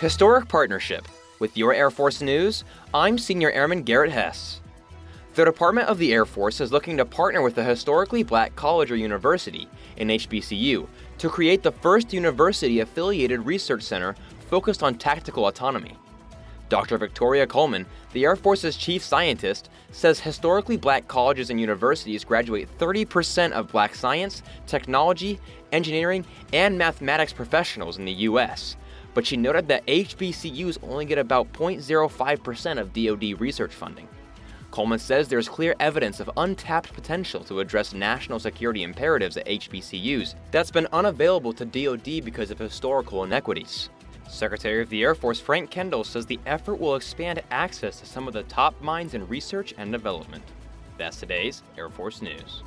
Historic Partnership. With your Air Force news, I'm Senior Airman Garrett Hess. The Department of the Air Force is looking to partner with a historically black college or university, an HBCU, to create the first university affiliated research center focused on tactical autonomy. Dr. Victoria Coleman, the Air Force's chief scientist, says historically black colleges and universities graduate 30% of black science, technology, engineering, and mathematics professionals in the U.S. But she noted that HBCUs only get about 0.05% of DoD research funding. Coleman says there's clear evidence of untapped potential to address national security imperatives at HBCUs that's been unavailable to DoD because of historical inequities. Secretary of the Air Force Frank Kendall says the effort will expand access to some of the top minds in research and development. That's today's Air Force News.